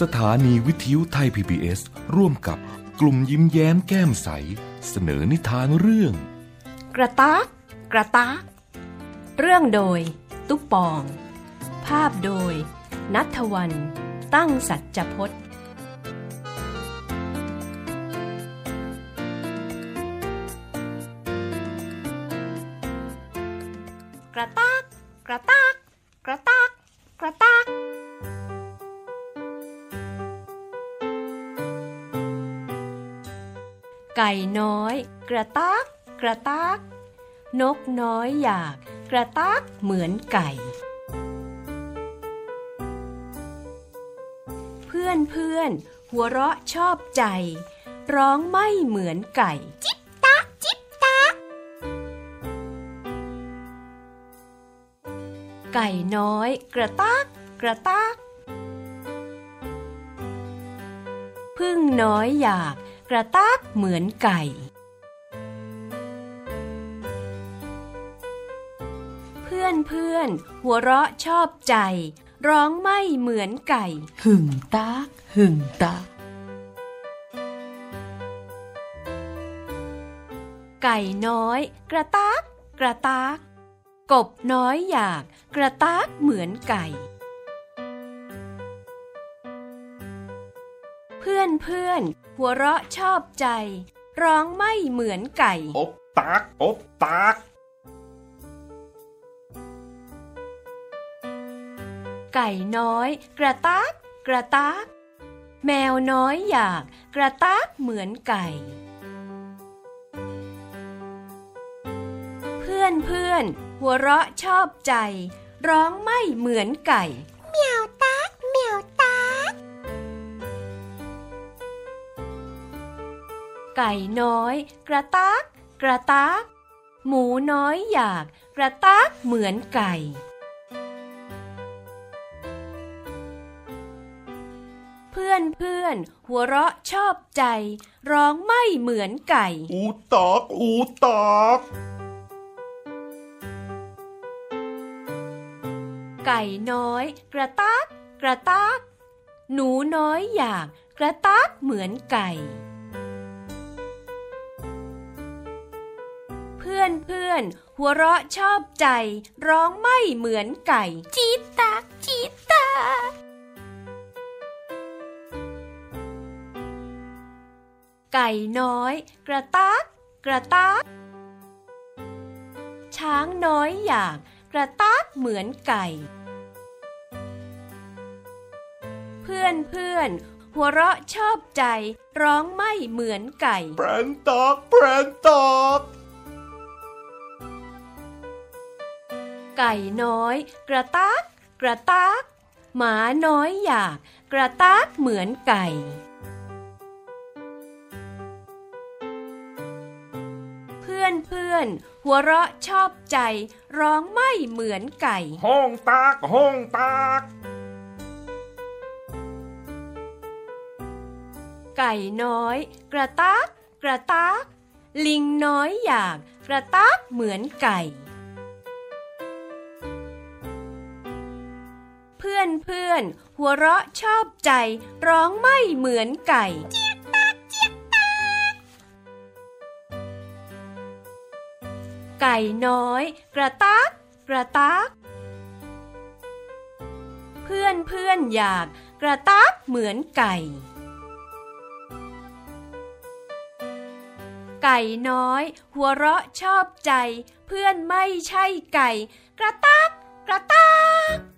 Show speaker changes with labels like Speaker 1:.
Speaker 1: สถานีวิทยุไทย PBS ร่วมกับกลุ่มยิ้มแย้มแก้มใส เสนอนิทานเรื่อง
Speaker 2: กระตากกระตากเรื่องโดย ตุ๊กปอง ภาพโดย นัทวัน ตั้งสัจพจน์ กระตากกระตากกระตากกระตาก ไก่น้อย กระตากกระตากนกน้อยอยาก กระตากเหมือนไก่ เพื่อนเพื่อนหัวเราะชอบใจ ร้องไม่เหมือนไก่ จิ๊บตะจิ๊บตะไก่น้อย กระตากกระตากพึ่งน้อยอยาก กระตากเหมือนไก่ เพื่อนเพื่อนหัวเราะชอบใจ ร้องไม่เหมือนไก่
Speaker 3: หึ่งตากหึ่งตาก
Speaker 2: ไก่น้อย กระตาก กระตาก กบน้อยอยาก กระตากเหมือนไก่ พื่อนเพื่อนหัวเราะชอบใจ ร้องไม่เหมือนไก่
Speaker 4: อบตากอบตาก
Speaker 2: ไก่น้อย กระตากกระตากแมวน้อยอยากกระตากเหมือนไก่ เพื่อนเพื่อนหัวเราะชอบใจ ร้องไม่เหมือนไก่ ไก่น้อย กระตากกระตากหมูน้อยอยาก กระตากเหมือนไก่ เพื่อนเพื่อนหัวเราะชอบใจ ร้องไม่เหมือนไก่
Speaker 4: อูตากอูตาก
Speaker 2: ไก่น้อย กระตากกระตากหนูน้อยอยาก กระตากเหมือนไก่ พื่อนเพื่อนหัวเราะชอบใจ ร้องไม่เหมือนไก่ จี๊ดตากจี๊ดตากไก่น้อย กระตากกระตากช้างน้อยอยากกระตากเหมือนไก่ เพื่อนเพื่อนหัวเราะชอบใจ ร้องไม่เหมือนไก่
Speaker 4: แปรนตากแปรนตาก
Speaker 2: ไก่น้อย กระตากกระตากหมาน้อยอยาก กระตากเหมือนไก่เพื่อนเพื่อนหัวเราะชอบใจ ร้องไม่เหมือนไก่
Speaker 4: ห้องตากห้องตาก
Speaker 2: ไก่น้อย กระตากกระตากลิงน้อยอยาก กระตากเหมือนไก่ เพื่อนเพื่อนหัวเราะชอบใจ ร้องไม่เหมือนไก่ไก่น้อย กระตากกระตากเพื่อนเพื่อนอยาก กระตากเหมือนไก่ ไก่น้อย หัวเราะชอบใจ เพื่อนไม่ใช่ไก่ กระตากกระตาก